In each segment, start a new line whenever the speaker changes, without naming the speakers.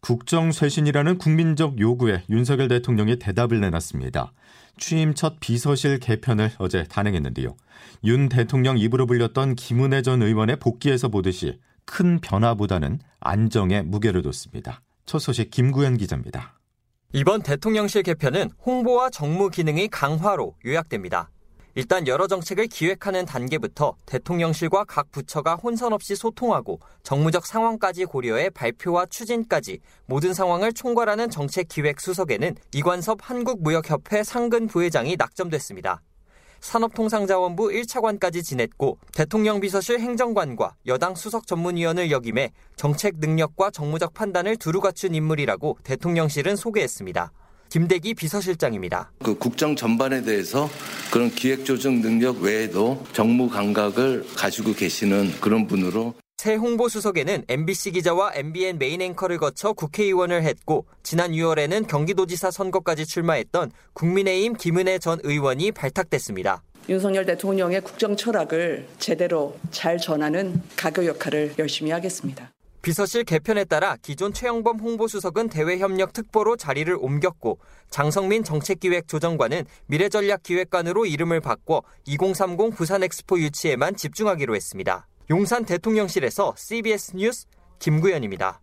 국정쇄신이라는 국민적 요구에 윤석열 대통령이 대답을 내놨습니다. 취임 첫 비서실 개편을 어제 단행했는데요. 윤 대통령 입으로 불렸던 김은혜 전 의원의 복귀에서 보듯이 큰 변화보다는 안정에 무게를 뒀습니다. 첫 소식 김구현 기자입니다.
이번 대통령실 개편은 홍보와 정무 기능의 강화로 요약됩니다. 일단 여러 정책을 기획하는 단계부터 대통령실과 각 부처가 혼선 없이 소통하고 정무적 상황까지 고려해 발표와 추진까지 모든 상황을 총괄하는 정책 기획 수석에는 이관섭 한국무역협회 상근 부회장이 낙점됐습니다. 산업통상자원부 1차관까지 지냈고 대통령 비서실 행정관과 여당 수석 전문위원을 역임해 정책 능력과 정무적 판단을 두루 갖춘 인물이라고 대통령실은 소개했습니다. 김대기 비서실장입니다.
그 국정 전반에 대해서 그런 기획조정 능력 외에도 정무 감각을 가지고 계시는 그런 분으로
새 홍보수석에는 MBC 기자와 MBN 메인 앵커를 거쳐 국회의원을 했고 지난 6월에는 경기도지사 선거까지 출마했던 국민의힘 김은혜 전 의원이 발탁됐습니다.
윤석열 대통령의 국정 철학을 제대로 잘 전하는 가교 역할을 열심히 하겠습니다.
비서실 개편에 따라 기존 최영범 홍보수석은 대외협력 특보로 자리를 옮겼고 장성민 정책기획조정관은 미래전략기획관으로 이름을 바꿔 2030 부산엑스포 유치에만 집중하기로 했습니다. 용산 대통령실에서 CBS 뉴스 김구현입니다.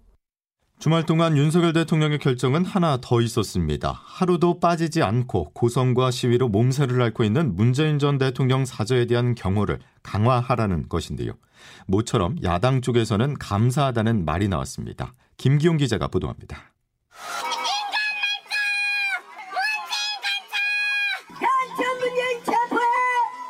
주말 동안 윤석열 대통령의 결정은 하나 더 있었습니다. 하루도 빠지지 않고 고성과 시위로 몸살을 앓고 있는 문재인 전 대통령 사저에 대한 경호를 강화하라는 것인데요. 모처럼 야당 쪽에서는 감사하다는 말이 나왔습니다. 김기용 기자가 보도합니다.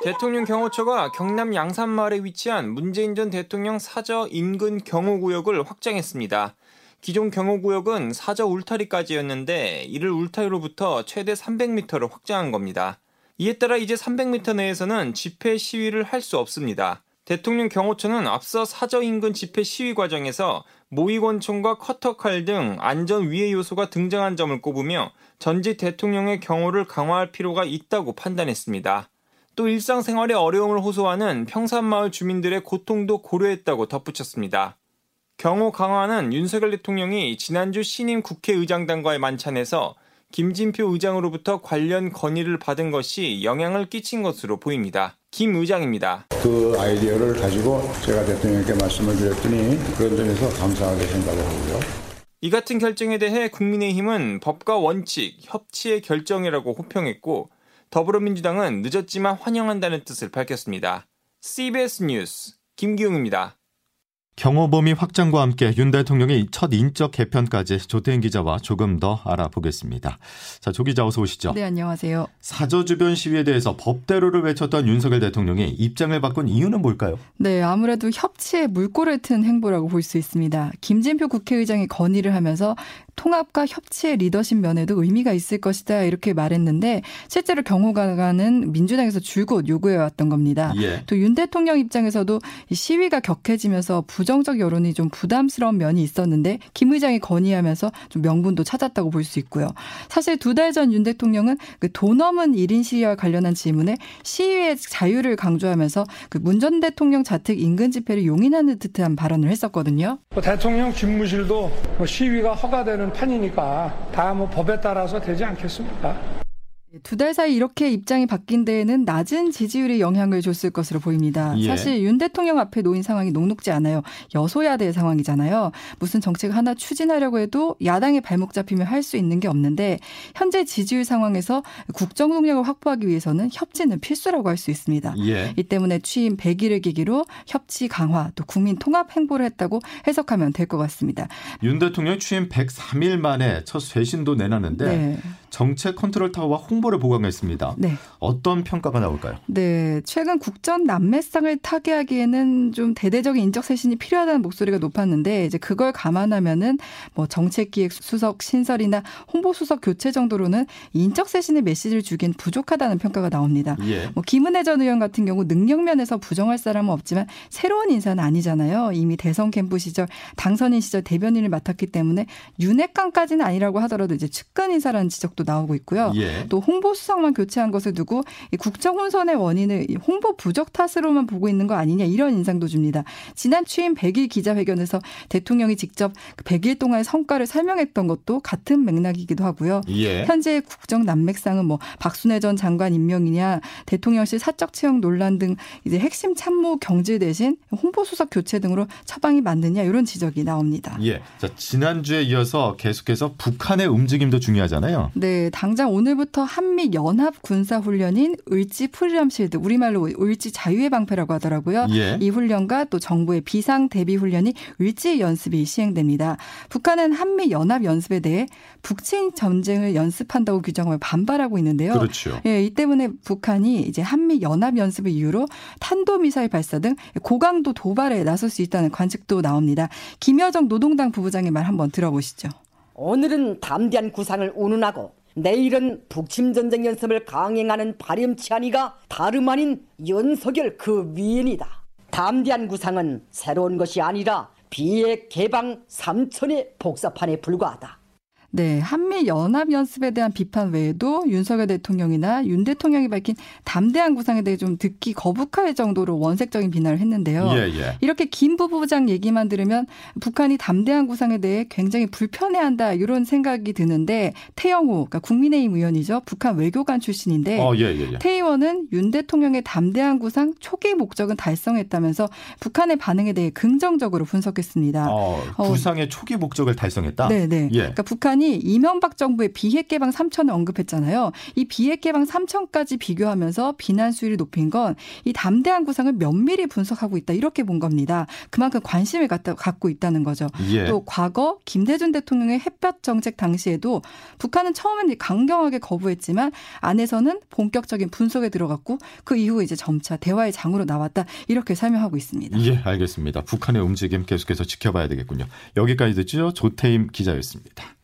대통령 경호처가 경남 양산마을에 위치한 문재인 전 대통령 사저 인근 경호구역을 확장했습니다. 기존 경호구역은 사저 울타리까지였는데 이를 울타리로부터 최대 300m로 확장한 겁니다. 이에 따라 이제 300m 내에서는 집회 시위를 할 수 없습니다. 대통령 경호처는 앞서 사저 인근 집회 시위 과정에서 모의권총과 커터칼 등 안전 위해 요소가 등장한 점을 꼽으며 전직 대통령의 경호를 강화할 필요가 있다고 판단했습니다. 또 일상생활에 어려움을 호소하는 평산마을 주민들의 고통도 고려했다고 덧붙였습니다. 경호 강화는 윤석열 대통령이 지난주 신임 국회의장단과의 만찬에서 김진표 의장으로부터 관련 건의를 받은 것이 영향을 끼친 것으로 보입니다. 김 의장입니다.
그 아이디어를 가지고 제가 대통령께 말씀을 드렸더니 그런 점에서 감사하게 생각을 하고요.
이 같은 결정에 대해 국민의힘은 법과 원칙, 협치의 결정이라고 호평했고 더불어민주당은 늦었지만 환영한다는 뜻을 밝혔습니다. CBS 뉴스 김기웅입니다.
경호 범위 확장과 함께 윤 대통령의 첫 인적 개편까지 조태인 기자와 조금 더 알아보겠습니다. 자, 조 기자 어서 오시죠.
네, 안녕하세요.
사저 주변 시위에 대해서 법대로를 외쳤던 윤석열 대통령이 입장을 바꾼 이유는 뭘까요?
네, 아무래도 협치에 물꼬를 튼 행보라고 볼 수 있습니다. 김진표 국회의장이 건의를 하면서 통합과 협치의 리더십 면에도 의미가 있을 것이다 이렇게 말했는데 실제로 경호가는 민주당에서 줄곧 요구해왔던 겁니다. 예. 또윤 대통령 입장에서도 시위가 격해지면서 부정적 여론이 좀 부담스러운 면이 있었는데 김 의장이 건의하면서 좀 명분도 찾았다고 볼 수 있고요. 사실 두 달 전 윤 대통령은 그돈 넘은 1인 시위와 관련한 질문에 시위의 자유를 강조하면서 그 문 전 대통령 자택 인근 집회를 용인하는 듯한 발언을 했었거든요.
뭐 대통령 집무실도 뭐 시위가 허가되는 판이니까 다 뭐 법에 따라서 되지 않겠습니까?
두 달 사이 이렇게 입장이 바뀐 데에는 낮은 지지율에 영향을 줬을 것으로 보입니다. 예. 사실 윤 대통령 앞에 놓인 상황이 녹록지 않아요. 여소야대 상황이잖아요. 무슨 정책 하나 추진하려고 해도 야당의 발목 잡히면 할 수 있는 게 없는데 현재 지지율 상황에서 국정 동력을 확보하기 위해서는 협치는 필수라고 할 수 있습니다. 예. 이 때문에 취임 100일을 계기로 협치 강화 또 국민 통합 행보를 했다고 해석하면 될 것 같습니다.
윤 대통령 취임 103일 만에 첫 쇄신도 내놨는데 네. 정책 컨트롤 타워와 홍 홍보를 보강했습니다.
네.
어떤 평가가 나올까요?
네, 최근 국정 난맥상을 타개하기에는 좀 대대적인 인적 쇄신이 필요하다는 목소리가 높았는데 이제 그걸 감안하면은 뭐 정책기획 수석 신설이나 홍보 수석 교체 정도로는 인적 쇄신의 메시지를 주긴 부족하다는 평가가 나옵니다.
예.
뭐 김은혜 전 의원 같은 경우 능력 면에서 부정할 사람은 없지만 새로운 인사는 아니잖아요. 이미 대선 캠프 시절 당선인 시절 대변인을 맡았기 때문에 윤핵관까지는 아니라고 하더라도 이제 측근 인사라는 지적도 나오고 있고요.
예.
또 홍보 수석만 교체한 것을 두고 이 국정 혼선의 원인을 이 홍보 부족 탓으로만 보고 있는 거 아니냐 이런 인상도 줍니다. 지난 취임 100일 기자회견에서 대통령이 직접 100일 동안의 성과를 설명했던 것도 같은 맥락이기도 하고요.
예.
현재 국정 난맥상은 뭐 박순애 전 장관 임명이냐 대통령실 사적 채용 논란 등 이제 핵심 참모 경질 대신 홍보 수석 교체 등으로 처방이 맞느냐 이런 지적이 나옵니다.
예. 자, 지난주에 이어서 계속해서 북한의 움직임도 중요하잖아요.
네, 당장 오늘부터 한미 연합 군사 훈련인 을지 Freedom Shield 우리말로 을지 자유의 방패라고 하더라고요.
예.
이 훈련과 또 정부의 비상 대비 훈련이 을지 연습이 시행됩니다. 북한은 한미 연합 연습에 대해 북친 전쟁을 연습한다고 규정하며 반발하고 있는데요.
그렇죠.
예, 이 때문에 북한이 이제 한미 연합 연습을 이유로 탄도 미사일 발사 등 고강도 도발에 나설 수 있다는 관측도 나옵니다. 김여정 노동당 부부장의 말 한번 들어보시죠.
오늘은 담대한 구상을 운운하고 내일은 북침 전쟁 연습을 강행하는 발염치하니가 다름 아닌 연석열 그 위인이다. 담대한 구상은 새로운 것이 아니라 비핵 개방 삼천의 복사판에 불과하다.
네, 한미 연합 연습에 대한 비판 외에도 윤석열 대통령이나 윤 대통령이 밝힌 담대한 구상에 대해 좀 듣기 거북할 정도로 원색적인 비난을 했는데요.
예, 예.
이렇게 김 부부장 얘기만 들으면 북한이 담대한 구상에 대해 굉장히 불편해한다 이런 생각이 드는데 태영호, 그러니까 국민의힘 의원이죠. 북한 외교관 출신인데
어, 예, 예, 예.
태 의원은 윤 대통령의 담대한 구상 초기 목적은 달성했다면서 북한의 반응에 대해 긍정적으로 분석했습니다.
어,
어.
구상의 초기 목적을 달성했다.
네, 네.
예.
그러니까 북한 이 이명박 정부의 비핵 개방 3천을 언급했잖아요. 이 비핵 개방 3천까지 비교하면서 비난 수위를 높인 건 이 담대한 구상을 면밀히 분석하고 있다 이렇게 본 겁니다. 그만큼 관심을 갖다, 갖고 있다는 거죠.
예.
또 과거 김대중 대통령의 햇볕 정책 당시에도 북한은 처음엔 강경하게 거부했지만 안에서는 본격적인 분석에 들어갔고 그 이후 이제 점차 대화의 장으로 나왔다 이렇게 설명하고 있습니다.
예, 알겠습니다. 북한의 움직임 계속해서 지켜봐야 되겠군요. 여기까지 듣죠. 조태임 기자였습니다.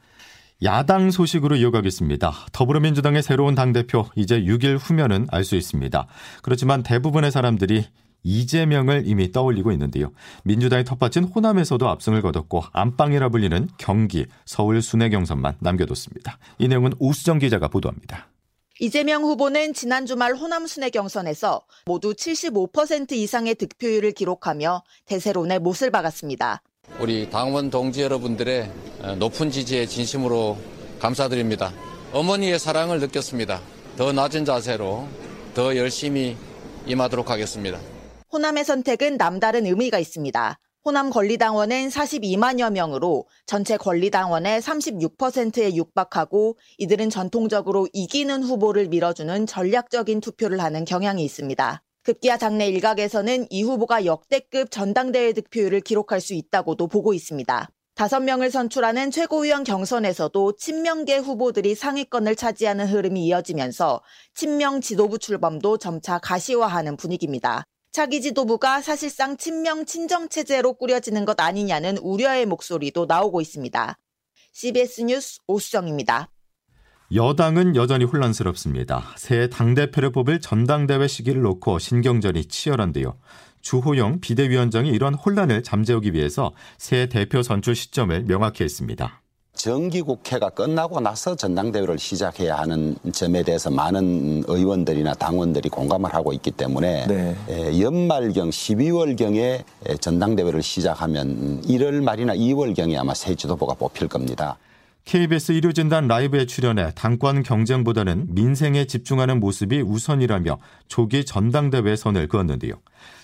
야당 소식으로 이어가겠습니다. 더불어민주당의 새로운 당대표 이제 6일 후면은 알 수 있습니다. 그렇지만 대부분의 사람들이 이재명을 이미 떠올리고 있는데요. 민주당의 텃밭인 호남에서도 압승을 거뒀고 안방이라 불리는 경기, 서울 순회 경선만 남겨뒀습니다. 이 내용은 오수정 기자가 보도합니다.
이재명 후보는 지난 주말 호남 순회 경선에서 모두 75% 이상의 득표율을 기록하며 대세론의 못을 박았습니다.
우리 당원 동지 여러분들의 높은 지지에 진심으로 감사드립니다. 어머니의 사랑을 느꼈습니다. 더 낮은 자세로 더 열심히 임하도록 하겠습니다.
호남의 선택은 남다른 의미가 있습니다. 호남 권리당원은 42만여 명으로 전체 권리당원의 36%에 육박하고 이들은 전통적으로 이기는 후보를 밀어주는 전략적인 투표를 하는 경향이 있습니다. 급기야 당내 일각에서는 이 후보가 역대급 전당대회 득표율을 기록할 수 있다고도 보고 있습니다. 다섯 명을 선출하는 최고위원 경선에서도 친명계 후보들이 상위권을 차지하는 흐름이 이어지면서 친명 지도부 출범도 점차 가시화하는 분위기입니다. 차기 지도부가 사실상 친명 친정 체제로 꾸려지는 것 아니냐는 우려의 목소리도 나오고 있습니다. CBS 뉴스 오수정입니다.
여당은 여전히 혼란스럽습니다. 새 당대표를 뽑을 전당대회 시기를 놓고 신경전이 치열한데요. 주호영 비대위원장이 이런 혼란을 잠재우기 위해서 새 대표 선출 시점을 명확히 했습니다.
정기국회가 끝나고 나서 전당대회를 시작해야 하는 점에 대해서 많은 의원들이나 당원들이 공감을 하고 있기 때문에 네. 연말경 12월경에 전당대회를 시작하면 1월 말이나 2월경에 아마 새 지도부가 뽑힐 겁니다.
KBS 의료진단 라이브에 출연해 당권 경쟁보다는 민생에 집중하는 모습이 우선이라며 조기 전당대회 선을 그었는데요.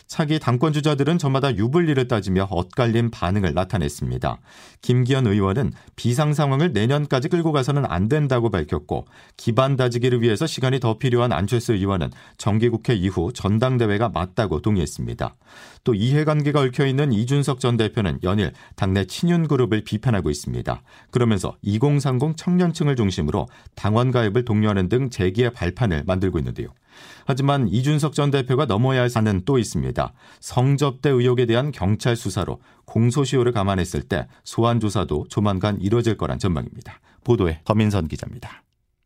차기 당권 주자들은 저마다 유불리를 따지며 엇갈린 반응을 나타냈습니다. 김기현 의원은 비상 상황을 내년까지 끌고 가서는 안 된다고 밝혔고 기반 다지기를 위해서 시간이 더 필요한 안철수 의원은 정기국회 이후 전당대회가 맞다고 동의했습니다. 또 이해관계가 얽혀 있는 이준석 전 대표는 연일 당내 친윤 그룹을 비판하고 있습니다. 그러면서 2030 청년층을 중심으로 당원 가입을 독려하는 등 재기의 발판을 만들고 있는데요. 하지만 이준석 전 대표가 넘어야 할 산은 또 있습니다. 성접대 의혹에 대한 경찰 수사로 공소시효를 감안했을 때 소환 조사도 조만간 이뤄질 거란 전망입니다. 보도에 허민선 기자입니다.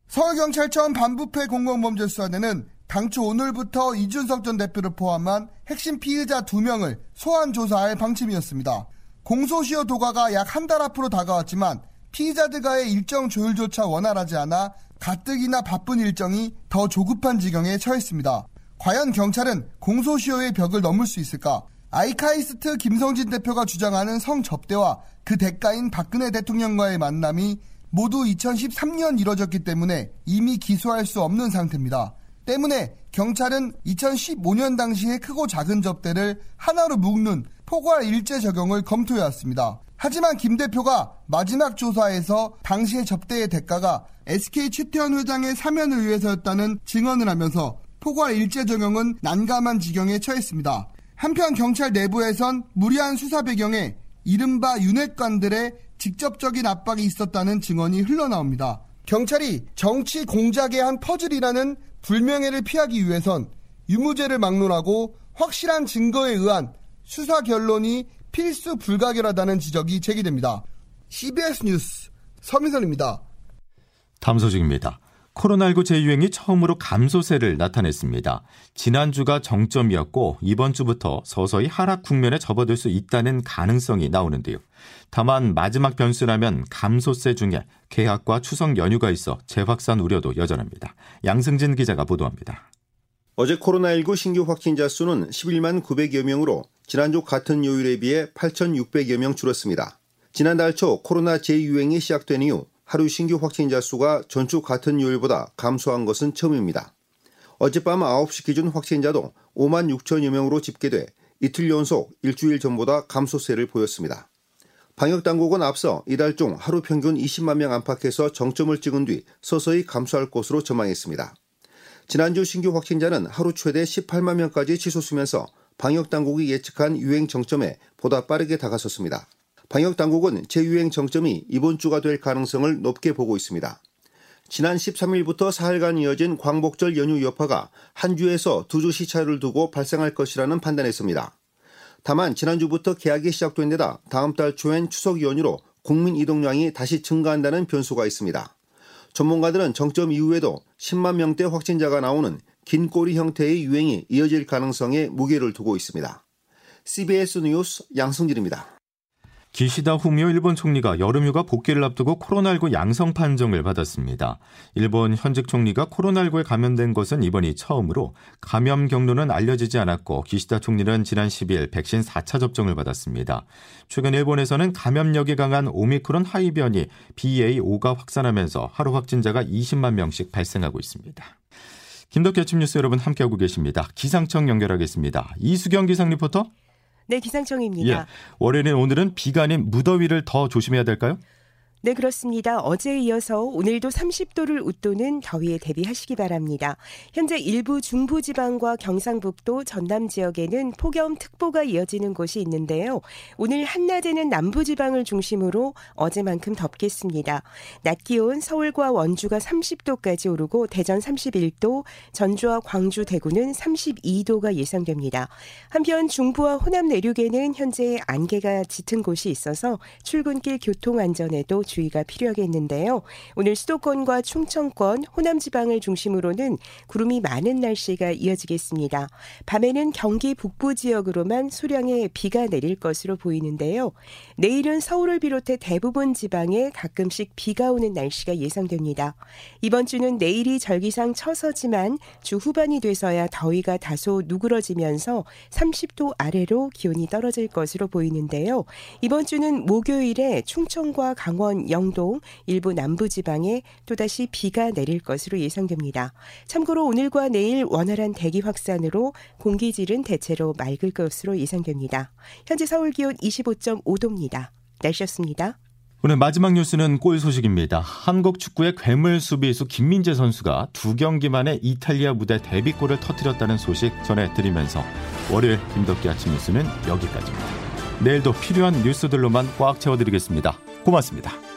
서울경찰청 반부패 공공범죄수사대는 당초 오늘부터 이준석 전 대표를 포함한 핵심 피의자 2명을 소환 조사할 방침이었습니다. 공소시효 도가가 약 한 달 앞으로 다가왔지만 피의자들과의 일정 조율조차 원활하지 않아 가뜩이나 바쁜 일정이 더 조급한 지경에 처했습니다. 과연 경찰은 공소시효의 벽을 넘을 수 있을까? 아이카이스트 김성진 대표가 주장하는 성접대와 그 대가인 박근혜 대통령과의 만남이 모두 2013년 이뤄졌기 때문에 이미 기소할 수 없는 상태입니다. 때문에 경찰은 2015년 당시의 크고 작은 접대를 하나로 묶는 포괄 일제 적용을 검토해 왔습니다. 하지만 김 대표가 마지막 조사에서 당시의 접대의 대가가 SK 최태원 회장의 사면을 위해서였다는 증언을 하면서 포괄 일제 적용은 난감한 지경에 처했습니다. 한편 경찰 내부에선 무리한 수사 배경에 이른바 윤핵관들의 직접적인 압박이 있었다는 증언이 흘러나옵니다. 경찰이 정치 공작의 한 퍼즐이라는 불명예를 피하기 위해선 유무죄를 막론하고 확실한 증거에 의한 수사 결론이 필수 불가결하다는 지적이 제기됩니다. CBS 뉴스 서민선입니다.
다음 소식입니다. 코로나19 재유행이 처음으로 감소세를 나타냈습니다. 지난주가 정점이었고 이번 주부터 서서히 하락 국면에 접어들 수 있다는 가능성이 나오는데요. 다만 마지막 변수라면 감소세 중에 개학과 추석 연휴가 있어 재확산 우려도 여전합니다. 양승진 기자가 보도합니다.
어제 코로나19 신규 확진자 수는 11만 900여 명으로 지난주 같은 요일에 비해 8,600여 명 줄었습니다. 지난달 초 코로나 재유행이 시작된 이후 하루 신규 확진자 수가 전주 같은 요일보다 감소한 것은 처음입니다. 어젯밤 9시 기준 확진자도 5만 6천여 명으로 집계돼 이틀 연속 일주일 전보다 감소세를 보였습니다. 방역당국은 앞서 이달 중 하루 평균 20만 명 안팎에서 정점을 찍은 뒤 서서히 감소할 것으로 전망했습니다. 지난주 신규 확진자는 하루 최대 18만 명까지 치솟으면서 방역 당국이 예측한 유행 정점에 보다 빠르게 다가섰습니다. 방역 당국은 재유행 정점이 이번 주가 될 가능성을 높게 보고 있습니다. 지난 13일부터 사흘간 이어진 광복절 연휴 여파가 한 주에서 두 주 시차를 두고 발생할 것이라는 판단했습니다. 다만 지난주부터 개학이 시작된 데다 다음 달 초엔 추석 연휴로 국민 이동량이 다시 증가한다는 변수가 있습니다. 전문가들은 정점 이후에도 10만 명대 확진자가 나오는 긴 꼬리 형태의 유행이 이어질 가능성에 무게를 두고 있습니다. CBS 뉴스 양승길입니다.
기시다 후미오 일본 총리가 여름휴가 복귀를 앞두고 코로나19 양성 판정을 받았습니다. 일본 현직 총리가 코로나19에 감염된 것은 이번이 처음으로 감염 경로는 알려지지 않았고 기시다 총리는 지난 10일 백신 4차 접종을 받았습니다. 최근 일본에서는 감염력이 강한 오미크론 하위 변이 BA5가 확산하면서 하루 확진자가 20만 명씩 발생하고 있습니다. 김덕기 아침 뉴스 여러분 함께하고 계십니다. 기상청 연결하겠습니다. 이수경 기상 리포터.
네, 기상청입니다. 예,
월요일엔 오늘은 비가 아닌 무더위를 더 조심해야 될까요?
네, 그렇습니다. 어제에 이어서 오늘도 30도를 웃도는 더위에 대비하시기 바랍니다. 현재 일부 중부지방과 경상북도, 전남 지역에는 폭염특보가 이어지는 곳이 있는데요. 오늘 한낮에는 남부지방을 중심으로 어제만큼 덥겠습니다. 낮 기온 서울과 원주가 30도까지 오르고 대전 31도, 전주와 광주, 대구는 32도가 예상됩니다. 한편 중부와 호남 내륙에는 현재 안개가 짙은 곳이 있어서 출근길 교통 안전에도 주의가 필요하겠는데요. 오늘 수도권과 충청권, 호남 지방을 중심으로는 구름이 많은 날씨가 이어지겠습니다. 밤에는 경기 북부 지역으로만 소량의 비가 내릴 것으로 보이는데요. 내일은 서울을 비롯해 대부분 지방에 가끔씩 비가 오는 날씨가 예상됩니다. 이번 주는 내일이 절기상 처서지만 주 후반이 돼서야 더위가 다소 누그러지면서 30도 아래로 기온이 떨어질 것으로 보이는데요. 이번 주는 목요일에 충청과 강원 영동, 일부 남부 지방에 또다시 비가 내릴 것으로 예상됩니다. 참고로 오늘과 내일 원활한 대기 확산으로 공기질은 대체로 맑을 것으로 예상됩니다. 현재 서울 기온 25.5도입니다. 날씨였습니다.
오늘 마지막 뉴스는 골 소식입니다. 한국 축구의 괴물 수비수 김민재 선수가 두 경기 만에 이탈리아 무대 데뷔골을 터뜨렸다는 소식 전해드리면서 월요일 김덕기 아침 뉴스는 여기까지입니다. 내일도 필요한 뉴스들로만 꽉 채워드리겠습니다. 고맙습니다.